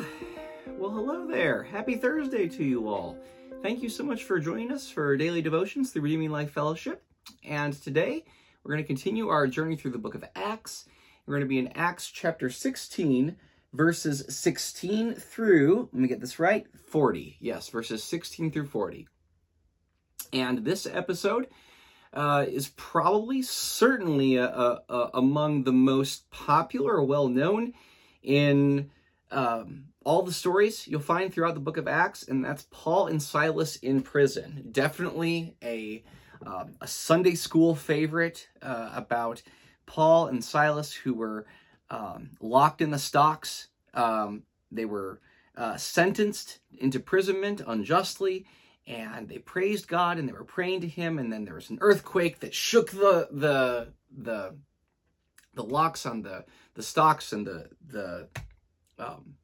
Well, hello there. Happy Thursday to you all. Thank you so much for joining us for daily devotions through Redeeming Life Fellowship. And today we're going to continue our journey through the book of Acts. We're going to be in Acts chapter 16, verses 16 through, let me get this right, 40. Yes, verses 16 through 40. And this episode uh, is probably, certainly a, a, a among the most popular or well known in um, all the stories you'll find throughout the book of Acts, and that's Paul and Silas in prison. Definitely a, um, a Sunday school favorite uh, about Paul and Silas who were um, locked in the stocks. Um, they were uh, sentenced into imprisonment unjustly, and they praised God and they were praying to Him. And then there was an earthquake that shook the the the the locks on the the stocks and the the um,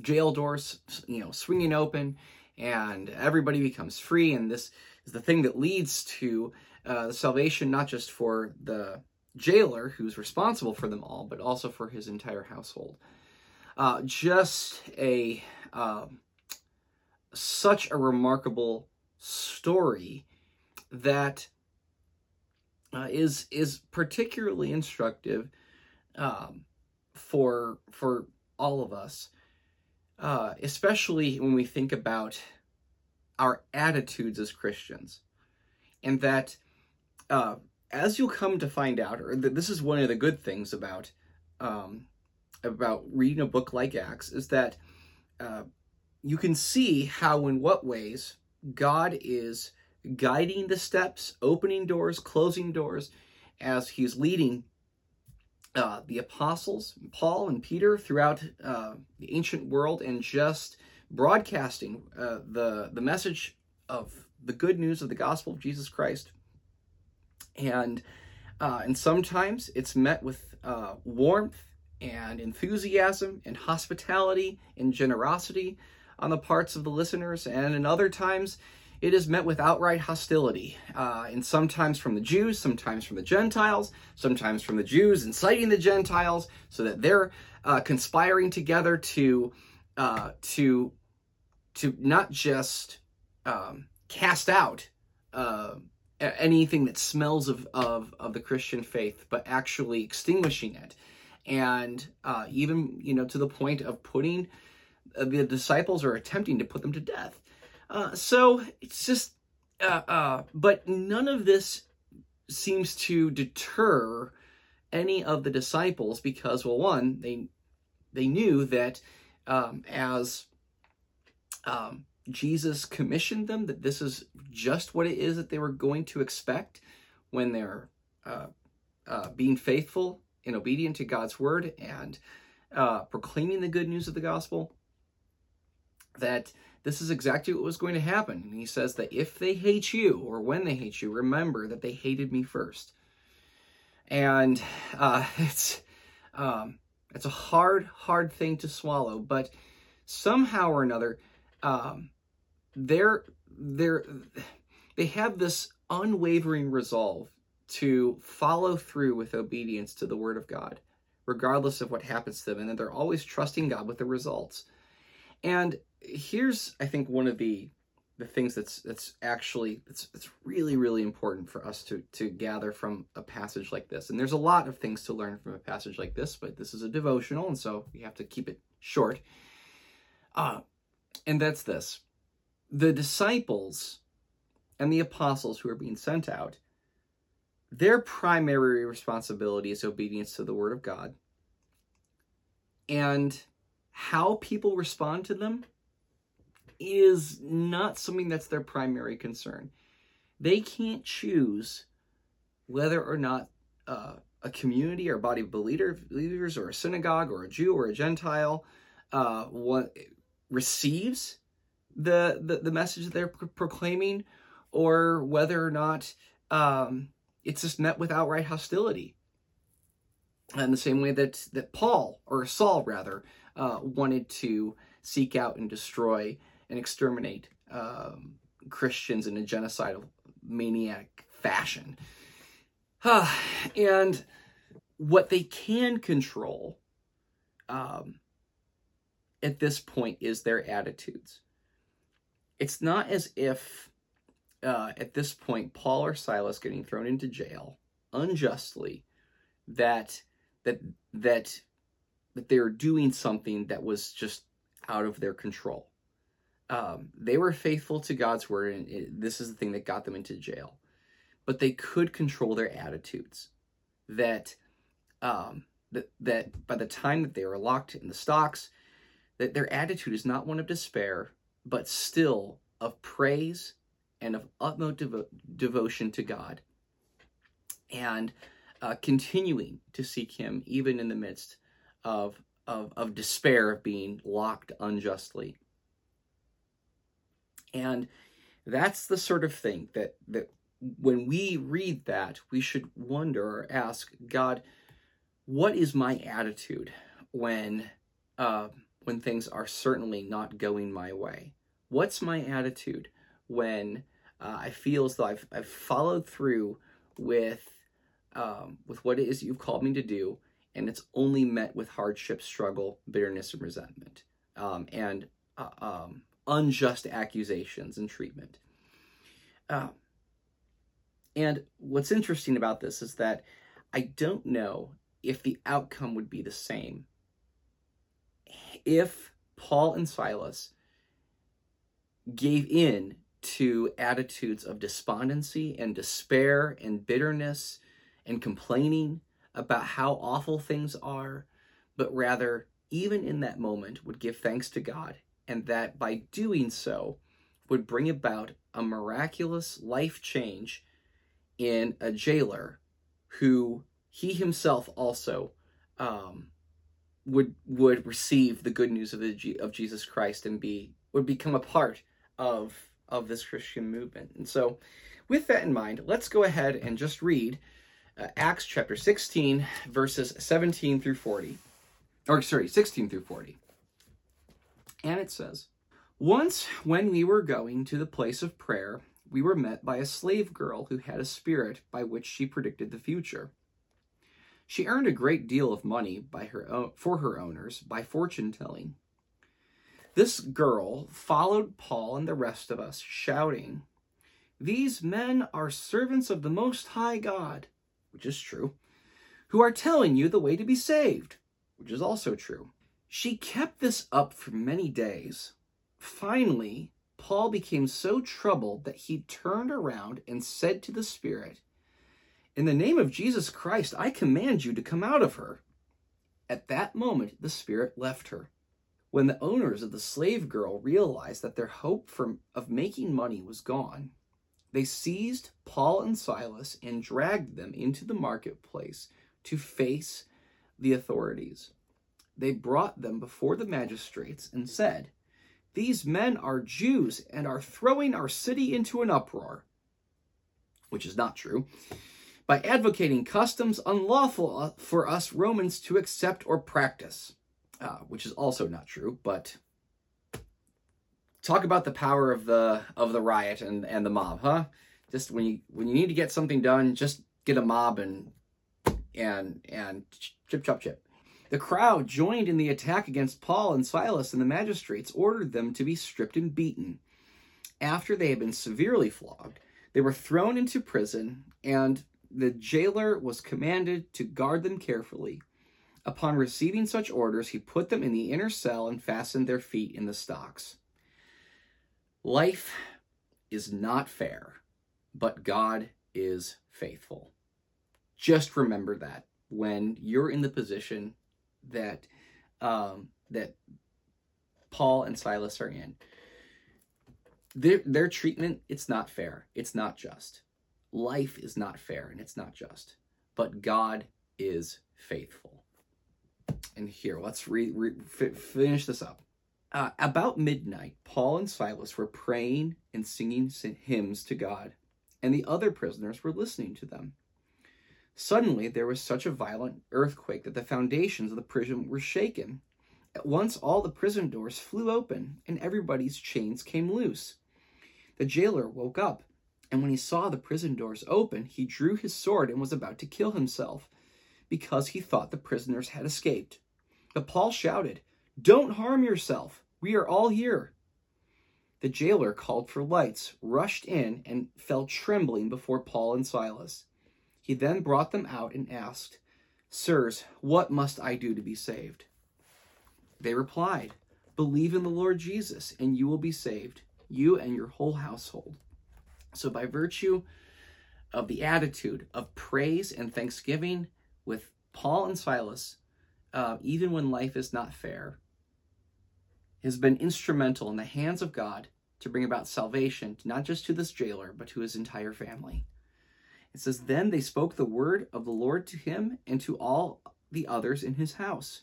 jail doors, you know, swinging open, and everybody becomes free. And this is the thing that leads to uh, the salvation, not just for the jailer who's responsible for them all, but also for his entire household. Uh, just a um, such a remarkable story that uh, is is particularly instructive um, for for all of us, uh, especially when we think about our attitudes as Christians, and that uh, as you'll come to find out, or that this is one of the good things about um, about reading a book like Acts, is that uh, you can see how, in what ways, God is guiding the steps, opening doors, closing doors, as He's leading uh, the apostles, Paul and Peter, throughout uh, the ancient world, and just broadcasting uh, the the message of the good news of the gospel of Jesus Christ. And uh, and sometimes it's met with uh, warmth and enthusiasm and hospitality and generosity on the parts of the listeners, and in other times it is met with outright hostility, uh, and sometimes from the Jews, sometimes from the Gentiles, sometimes from the Jews inciting the Gentiles, so that they're uh, conspiring together to uh, to to not just um, cast out uh, anything that smells of, of of the Christian faith, but actually extinguishing it, and uh, even you know to the point of putting uh, the disciples are attempting to put them to death. Uh, so it's just, uh, uh, but none of this seems to deter any of the disciples because, well, one, they they knew that um, as um, Jesus commissioned them, that this is just what it is that they were going to expect when they're uh, uh, being faithful and obedient to God's word and uh, proclaiming the good news of the gospel. That this is exactly what was going to happen. And he says that if they hate you, or when they hate you, remember that they hated me first. And uh, it's um, it's a hard, hard thing to swallow, but somehow or another, um, they're they're they have this unwavering resolve to follow through with obedience to the word of God, regardless of what happens to them, and that they're always trusting God with the results. And here's I think one of the the things that's that's actually it's it's really really important for us to to gather from a passage like this. And there's a lot of things to learn from a passage like this, but this is a devotional, and so we have to keep it short. Uh, and that's this: the disciples and the apostles who are being sent out, their primary responsibility is obedience to the word of God. And how people respond to them is not something that's their primary concern. They can't choose whether or not uh, a community or body of believers or a synagogue or a Jew or a Gentile uh, what receives the, the, the message that they're proclaiming or whether or not um, it's just met with outright hostility. In the same way that, that Paul, or Saul rather, uh, wanted to seek out and destroy and exterminate um, Christians in a genocidal maniac fashion. and what they can control um, at this point is their attitudes. It's not as if uh, at this point Paul or Silas getting thrown into jail unjustly that that that that they're doing something that was just out of their control. Um, they were faithful to God's word, and it, this is the thing that got them into jail. But they could control their attitudes. That um, that that by the time that they were locked in the stocks, that their attitude is not one of despair, but still of praise and of utmost devo- devotion to God, and uh, continuing to seek Him even in the midst of, of of despair of being locked unjustly. And that's the sort of thing that that when we read that, we should wonder or ask God, what is my attitude when uh, when things are certainly not going my way? What's my attitude when uh, I feel as though I've, I've followed through with um, with what it is you've called me to do, and it's only met with hardship, struggle, bitterness, and resentment, um, and uh, um, unjust accusations and treatment. Uh, and what's interesting about this is that I don't know if the outcome would be the same if Paul and Silas gave in to attitudes of despondency and despair and bitterness and complaining about how awful things are, but rather, even in that moment, would give thanks to God, and that by doing so would bring about a miraculous life change in a jailer who he himself also um, would would receive the good news of the of Jesus Christ and be would become a part of of this Christian movement. And so, with that in mind, let's go ahead and just read uh, Acts chapter 16 verses 17 through 40. Or sorry, 16 through 40. And it says, "Once when we were going to the place of prayer, we were met by a slave girl who had a spirit by which she predicted the future." She earned a great deal of money by her own, for her owners by fortune telling. This girl followed Paul and the rest of us, shouting, These men are servants of the Most High God, which is true, who are telling you the way to be saved, which is also true. She kept this up for many days. Finally, Paul became so troubled that he turned around and said to the Spirit, in the name of Jesus Christ, I command you to come out of her. At that moment, the spirit left her. When the owners of the slave girl realized that their hope for, of making money was gone, they seized Paul and Silas and dragged them into the marketplace to face the authorities. They brought them before the magistrates and said, These men are Jews and are throwing our city into an uproar. Which is not true by advocating customs unlawful uh, for us Romans to accept or practice, uh, which is also not true. But talk about the power of the of the riot and and the mob, huh? Just when you when you need to get something done, just get a mob and and and chip chop chip. The crowd joined in the attack against Paul and Silas, and the magistrates ordered them to be stripped and beaten. After they had been severely flogged, they were thrown into prison, and the jailer was commanded to guard them carefully. Upon receiving such orders, he put them in the inner cell and fastened their feet in the stocks. Life is not fair, but God is faithful. Just remember that when you're in the position that um, that Paul and Silas are in. Their, their treatment, it's not fair. It's not just life is not fair and it's not just, but God is faithful. And here, let's re, re, finish this up. Uh, about midnight, Paul and Silas were praying and singing hymns to God, and the other prisoners were listening to them. Suddenly, there was such a violent earthquake that the foundations of the prison were shaken. At once, all the prison doors flew open, and everybody's chains came loose. The jailer woke up and when he saw the prison doors open, he drew his sword and was about to kill himself, because he thought the prisoners had escaped. But Paul shouted, Don't harm yourself. We are all here. The jailer called for lights, rushed in, and fell trembling before Paul and Silas. He then brought them out and asked, Sirs, what must I do to be saved? They replied, Believe in the Lord Jesus, and you will be saved, you and your whole household. So, by virtue of the attitude of praise and thanksgiving with Paul and Silas, uh, even when life is not fair, has been instrumental in the hands of God to bring about salvation, not just to this jailer, but to his entire family. It says, Then they spoke the word of the Lord to him and to all the others in his house.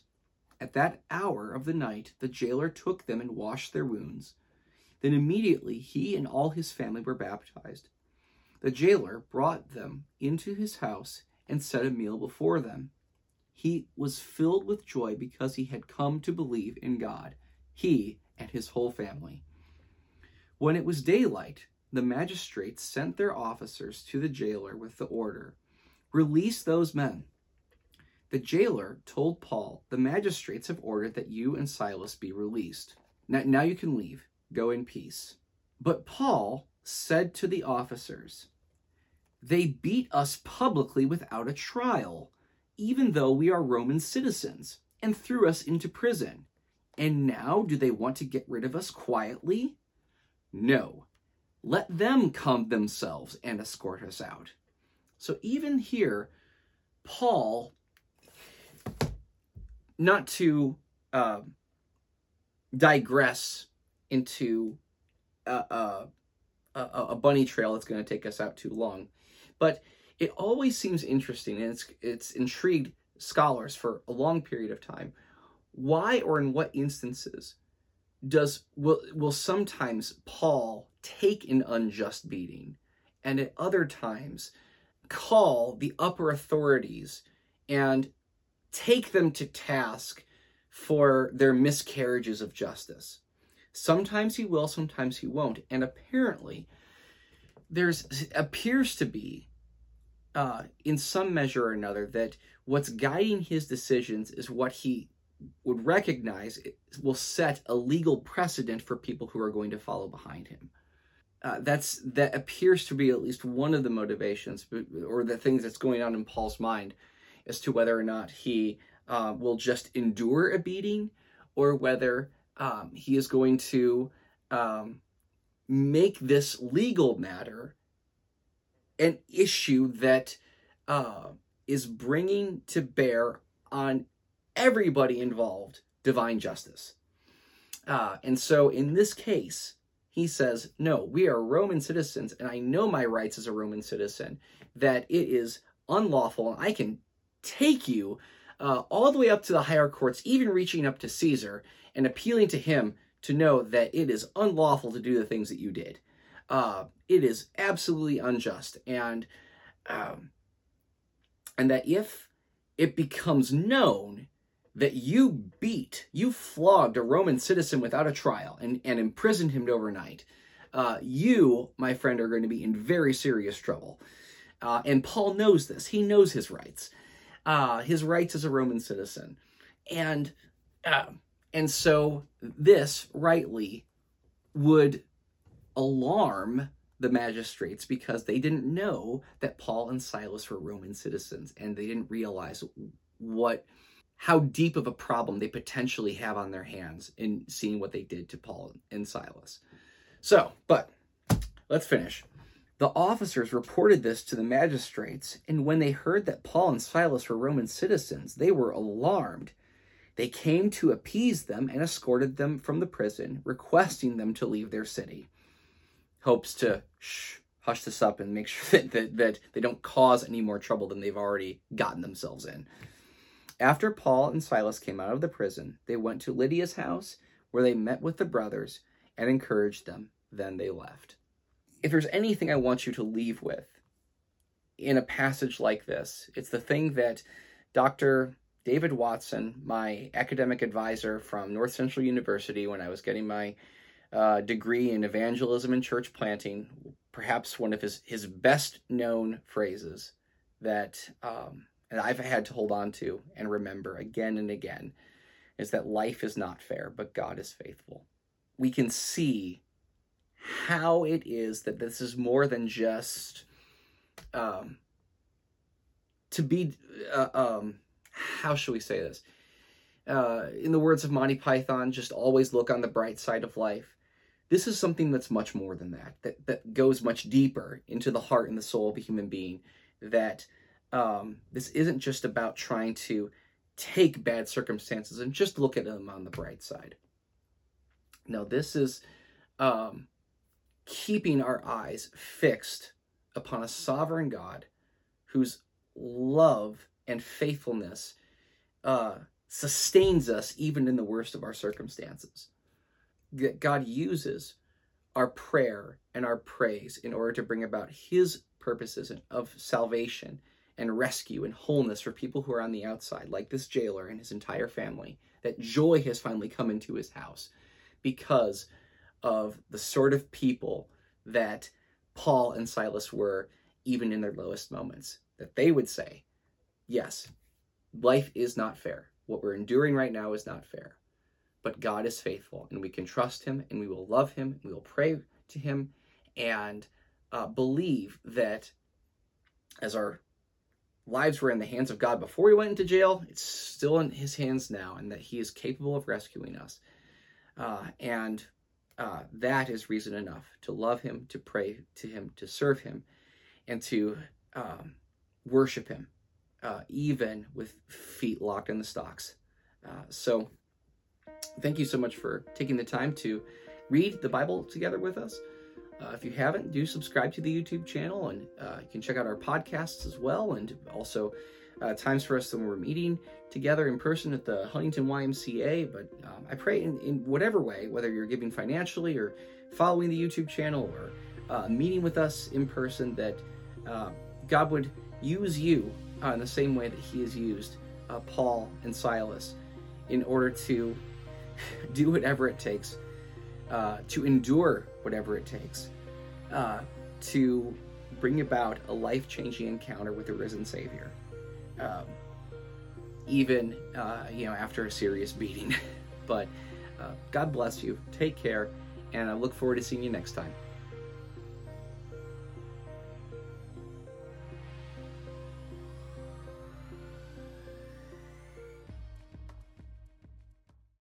At that hour of the night, the jailer took them and washed their wounds. Then immediately he and all his family were baptized. The jailer brought them into his house and set a meal before them. He was filled with joy because he had come to believe in God, he and his whole family. When it was daylight, the magistrates sent their officers to the jailer with the order Release those men. The jailer told Paul, The magistrates have ordered that you and Silas be released. Now, now you can leave. Go in peace. But Paul said to the officers, They beat us publicly without a trial, even though we are Roman citizens, and threw us into prison. And now do they want to get rid of us quietly? No. Let them come themselves and escort us out. So even here, Paul, not to uh, digress into a, a, a bunny trail that's going to take us out too long, but it always seems interesting and it's it's intrigued scholars for a long period of time. Why or in what instances does will will sometimes Paul take an unjust beating and at other times call the upper authorities and take them to task for their miscarriages of justice. Sometimes he will, sometimes he won't. And apparently, there's appears to be, uh, in some measure or another, that what's guiding his decisions is what he would recognize will set a legal precedent for people who are going to follow behind him. Uh, that's that appears to be at least one of the motivations or the things that's going on in Paul's mind as to whether or not he uh, will just endure a beating or whether um, he is going to um, make this legal matter an issue that uh, is bringing to bear on everybody involved divine justice. Uh, and so in this case, he says, No, we are Roman citizens, and I know my rights as a Roman citizen, that it is unlawful, and I can take you uh, all the way up to the higher courts, even reaching up to Caesar, and appealing to him to know that it is unlawful to do the things that you did. Uh, it is absolutely unjust, and um, and that if it becomes known that you beat, you flogged a Roman citizen without a trial and, and imprisoned him overnight, uh, you, my friend, are going to be in very serious trouble. Uh, and Paul knows this. He knows his rights, uh, his rights as a Roman citizen, and uh, and so this rightly would alarm the magistrates because they didn't know that Paul and Silas were Roman citizens, and they didn't realize what how deep of a problem they potentially have on their hands in seeing what they did to Paul and Silas. So, but let's finish. The officers reported this to the magistrates, and when they heard that Paul and Silas were Roman citizens, they were alarmed. They came to appease them and escorted them from the prison, requesting them to leave their city. Hopes to shh, hush this up and make sure that, that, that they don't cause any more trouble than they've already gotten themselves in. After Paul and Silas came out of the prison, they went to Lydia's house, where they met with the brothers and encouraged them. Then they left. If there's anything I want you to leave with in a passage like this, it's the thing that Dr. David Watson, my academic advisor from North Central University when I was getting my uh, degree in evangelism and church planting, perhaps one of his, his best known phrases that um, and I've had to hold on to and remember again and again is that life is not fair, but God is faithful. We can see how it is that this is more than just um, to be, uh, um, how shall we say this? Uh, in the words of Monty Python, just always look on the bright side of life. This is something that's much more than that, that, that goes much deeper into the heart and the soul of a human being. That um, this isn't just about trying to take bad circumstances and just look at them on the bright side. No, this is um, keeping our eyes fixed upon a sovereign God whose love and faithfulness uh, sustains us even in the worst of our circumstances. That God uses our prayer and our praise in order to bring about his purposes of salvation and rescue and wholeness for people who are on the outside, like this jailer and his entire family. That joy has finally come into his house because of the sort of people that Paul and Silas were even in their lowest moments. That they would say, yes, life is not fair. What we're enduring right now is not fair. But God is faithful, and we can trust Him, and we will love Him, and we will pray to Him, and uh, believe that as our lives were in the hands of God before we went into jail, it's still in His hands now, and that He is capable of rescuing us. Uh, and uh, that is reason enough to love him, to pray to him, to serve him, and to um, worship him, uh, even with feet locked in the stocks. Uh, so, thank you so much for taking the time to read the Bible together with us. Uh, if you haven't, do subscribe to the YouTube channel, and uh, you can check out our podcasts as well, and also uh, times for us when we're meeting together in person at the Huntington YMCA. But um, I pray in, in whatever way, whether you're giving financially or following the YouTube channel or uh, meeting with us in person, that uh, God would use you uh, in the same way that He has used Paul and Silas in order to do whatever it takes, uh, to endure whatever it takes, to bring about a life changing encounter with the risen Savior um, even uh, you know after a serious beating. but uh, God bless you. Take care, and I look forward to seeing you next time.